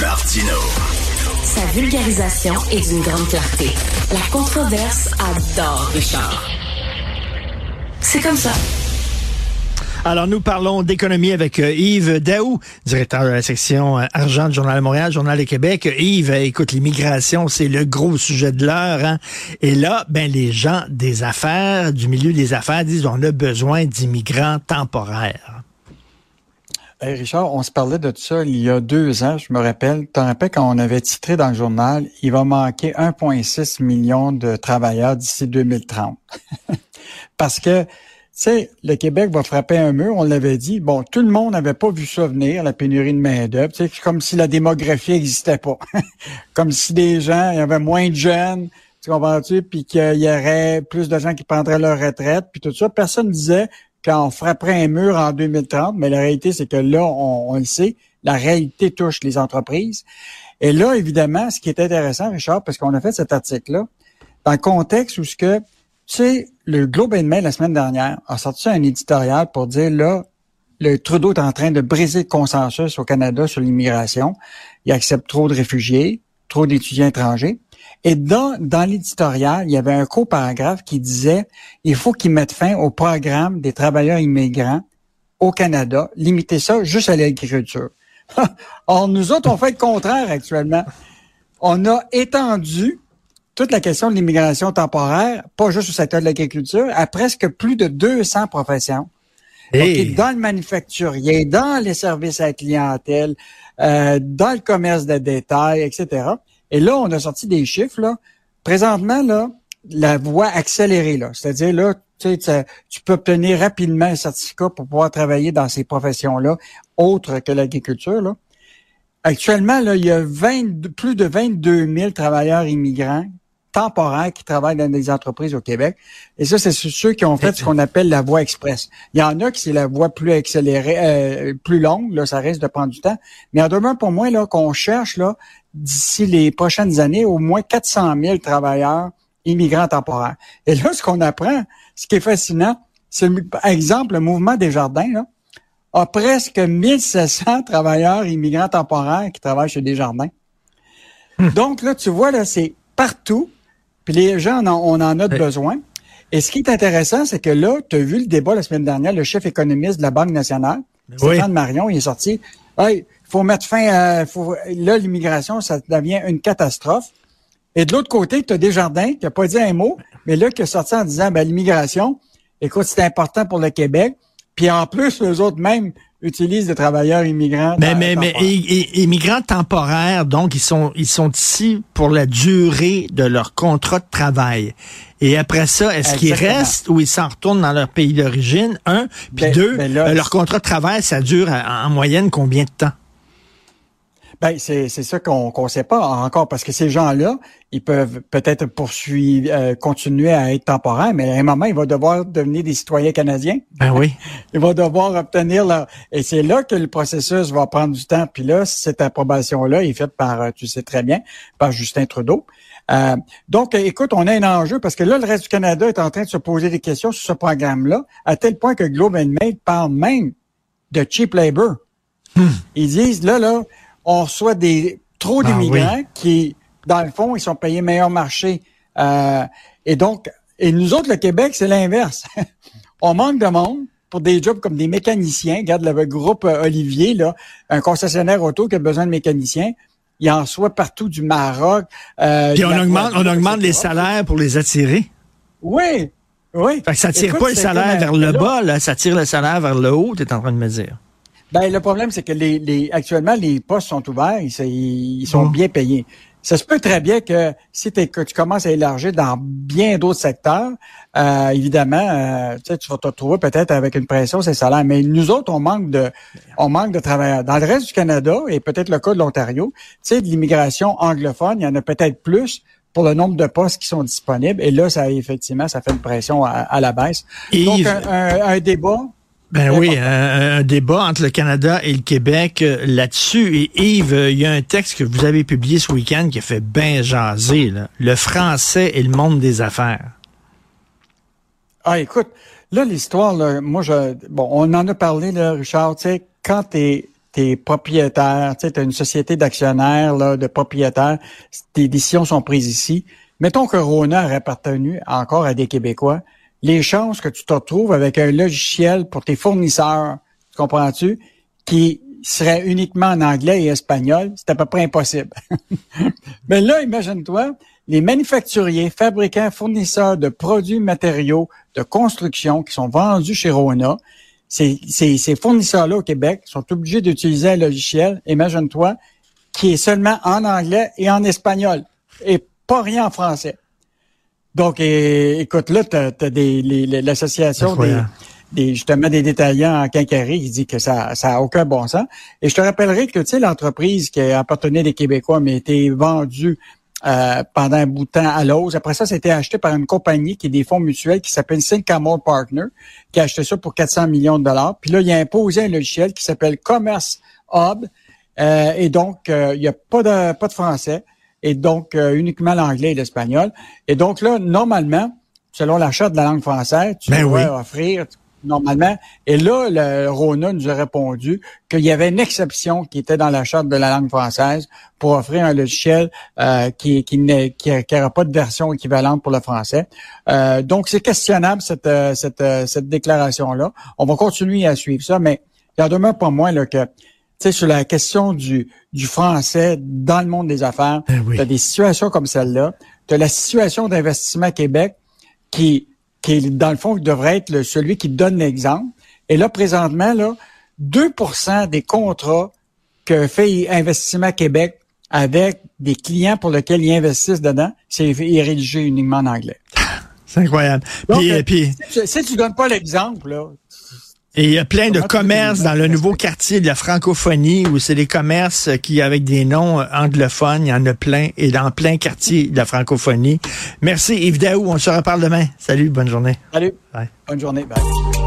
Martino. Sa vulgarisation est d'une grande clarté. La controverse adore Richard. C'est comme ça. Alors, nous parlons d'économie avec euh, Yves Daou, directeur de la section euh, argent du Journal de Montréal, Journal de Québec. Yves, euh, écoute, l'immigration, c'est le gros sujet de l'heure. Hein? Et là, ben, les gens des affaires, du milieu des affaires, disent on a besoin d'immigrants temporaires. Richard, on se parlait de ça il y a deux ans, je me rappelle. Tu te rappelles quand on avait titré dans le journal, il va manquer 1,6 million de travailleurs d'ici 2030. Parce que sais, le Québec va frapper un mur, on l'avait dit. Bon, tout le monde n'avait pas vu ça venir, la pénurie de main-d'œuvre. C'est comme si la démographie n'existait pas. comme si des gens, il y avait moins de jeunes, tu comprends-tu, puis qu'il y aurait plus de gens qui prendraient leur retraite, puis tout ça. Personne ne disait qu'on frapperait un mur en 2030, mais la réalité, c'est que là, on, on le sait, la réalité touche les entreprises. Et là, évidemment, ce qui est intéressant, Richard, parce qu'on a fait cet article-là, dans le contexte où ce que tu sais, le Globe and Mail la semaine dernière a sorti un éditorial pour dire là, le Trudeau est en train de briser le consensus au Canada sur l'immigration. Il accepte trop de réfugiés, trop d'étudiants étrangers. Et dans, dans l'éditorial, il y avait un co-paragraphe qui disait il faut qu'ils mettent fin au programme des travailleurs immigrants au Canada, limiter ça juste à l'agriculture. Or, nous autres, on fait le contraire actuellement. On a étendu toute la question de l'immigration temporaire, pas juste au secteur de l'agriculture, à presque plus de 200 professions. dans le manufacturier, dans les services à la clientèle, euh, dans le commerce de détail, etc. Et là, on a sorti des chiffres. Là. Présentement, là, la voie accélérée, là, c'est-à-dire là, tu, sais, tu peux obtenir rapidement un certificat pour pouvoir travailler dans ces professions-là, autres que l'agriculture. Là. Actuellement, là, il y a 20, plus de 22 000 travailleurs immigrants temporaires qui travaillent dans des entreprises au Québec. Et ça, c'est ceux qui ont fait ce qu'on appelle la voie express. Il y en a qui c'est la voie plus accélérée, euh, plus longue, là, ça risque de prendre du temps. Mais en demain pour moi, là, qu'on cherche là, d'ici les prochaines années, au moins 400 000 travailleurs immigrants temporaires. Et là, ce qu'on apprend, ce qui est fascinant, c'est, par exemple, le mouvement des jardins, là, a presque 1700 travailleurs immigrants temporaires qui travaillent chez Desjardins. Hum. Donc là, tu vois, là, c'est partout. Puis les gens, on en, a besoin. Et ce qui est intéressant, c'est que là, tu as vu le débat la semaine dernière, le chef économiste de la Banque nationale, Stéphane Marion, il est sorti. Faut mettre fin à. Faut, là, l'immigration, ça devient une catastrophe. Et de l'autre côté, tu as Desjardins qui n'a pas dit un mot, mais là, qui est sorti en disant ben, l'immigration, écoute, c'est important pour le Québec. Puis en plus, eux autres même utilisent des travailleurs immigrants. Mais, mais, mais immigrants temporaires, donc ils sont ils sont ici pour la durée de leur contrat de travail. Et après ça, est-ce qu'ils restent ou ils s'en retournent dans leur pays d'origine? Un, puis ben, deux, ben euh, leur contrat de travail, ça dure en moyenne combien de temps? Ben, c'est, c'est ça qu'on ne sait pas encore, parce que ces gens-là, ils peuvent peut-être poursuivre, euh, continuer à être temporaires, mais à un moment, ils vont devoir devenir des citoyens canadiens. Ben oui. ils vont devoir obtenir leur... Et c'est là que le processus va prendre du temps. Puis là, cette approbation-là est faite par, euh, tu sais très bien, par Justin Trudeau. Euh, donc, écoute, on a un enjeu parce que là, le reste du Canada est en train de se poser des questions sur ce programme-là, à tel point que Globe and Mail parle même de cheap labor. Hmm. Ils disent, là, là, on reçoit des trop ah d'immigrants qui, dans le fond, ils sont payés meilleur marché. Euh, et donc, et nous autres, le Québec, c'est l'inverse. on manque de monde pour des jobs comme des mécaniciens. Regarde le groupe euh, Olivier, là, un concessionnaire auto qui a besoin de mécaniciens. Il en soit partout du Maroc. Euh, Puis on augmente, on augmente les salaires pour les attirer. Oui, oui. Fait que ça tire pas le salaire vers le bas, là, ça tire le salaire vers le haut, tu es en train de me dire. Ben, le problème, c'est que les, les, actuellement, les postes sont ouverts, ils, ils sont bien payés. Ça se peut très bien que si que tu commences à élargir dans bien d'autres secteurs, euh, évidemment, euh, tu vas te retrouver peut-être avec une pression sur les salaires. Mais nous autres, on manque de on manque de travailleurs. Dans le reste du Canada, et peut-être le cas de l'Ontario, tu sais, de l'immigration anglophone, il y en a peut-être plus pour le nombre de postes qui sont disponibles. Et là, ça effectivement, ça fait une pression à, la baisse. Donc, un débat ben oui, un, débat entre le Canada et le Québec euh, là-dessus. Et Yves, euh, il y a un texte que vous avez publié ce week-end qui a fait bien jaser. Le français et le monde des affaires. Ah, écoute, là, l'histoire, moi, je, bon, on en a parlé, là, Richard, tu sais, quand tu es propriétaire, tu as une société d'actionnaires, de propriétaires, tes décisions sont prises ici. Mettons que Rona aurait appartenu encore à des Québécois. Les chances que tu te retrouves avec un logiciel pour tes fournisseurs, comprends-tu, qui serait uniquement en anglais et espagnol, c'est à peu près impossible. Mais là, imagine-toi, les manufacturiers, fabricants, fournisseurs de produits matériaux de construction qui sont vendus chez Rona, ces, ces, fournisseurs-là au Québec sont obligés d'utiliser un logiciel, imagine-toi, qui est seulement en anglais et en espagnol et pas rien en français. Donc, écoute, là, tu as, des, l'association des, des, justement des détaillants en quincaillerie qui dit que ça ça a aucun bon sens. Et je te rappellerai que tu sais l'entreprise qui appartenait des Québécois mais été vendue euh, pendant un bout de temps à Lowe's. Après ça, c'était acheté par une compagnie qui est des fonds mutuels qui s'appelle Syncamore Partner, qui a acheté ça pour 400 millions de dollars. Puis là, il a imposé un logiciel qui s'appelle Commerce Hub. Euh, et donc, euh, il n'y a pas de, pas de français. Et donc, uniquement l'anglais et l'espagnol. Et donc là, normalement, selon la charte de la langue française, tu ben dois offrir normalement. Et là, le Rona nous a répondu qu'il y avait une exception qui était dans la charte de la langue française pour offrir un logiciel euh, qui qui n'aurait pas de version équivalente pour le français. Euh, donc, c'est questionnable cette euh, cette, cette déclaration-là. On va continuer à suivre ça, mais il en demeure pas moins là, que sais, sur la question du, du français dans le monde des affaires, ben tu as des situations comme celle-là. Tu as la situation d'investissement Québec qui qui dans le fond, devrait être celui qui donne l'exemple. Et là, présentement, là, 2% des contrats que fait Investissement Québec avec des clients pour lesquels ils investissent dedans, c'est rédigé uniquement en anglais. C'est incroyable. puis, puis, si, tu donnes pas l'exemple, là, et il y a plein de commerces dans le nouveau quartier de la francophonie où c'est des commerces qui, avec des noms anglophones, il y en a plein et dans plein quartier de la francophonie. Merci Yves Daou, on se reparle demain. Salut, bonne journée. Salut. Bonne journée. Bye.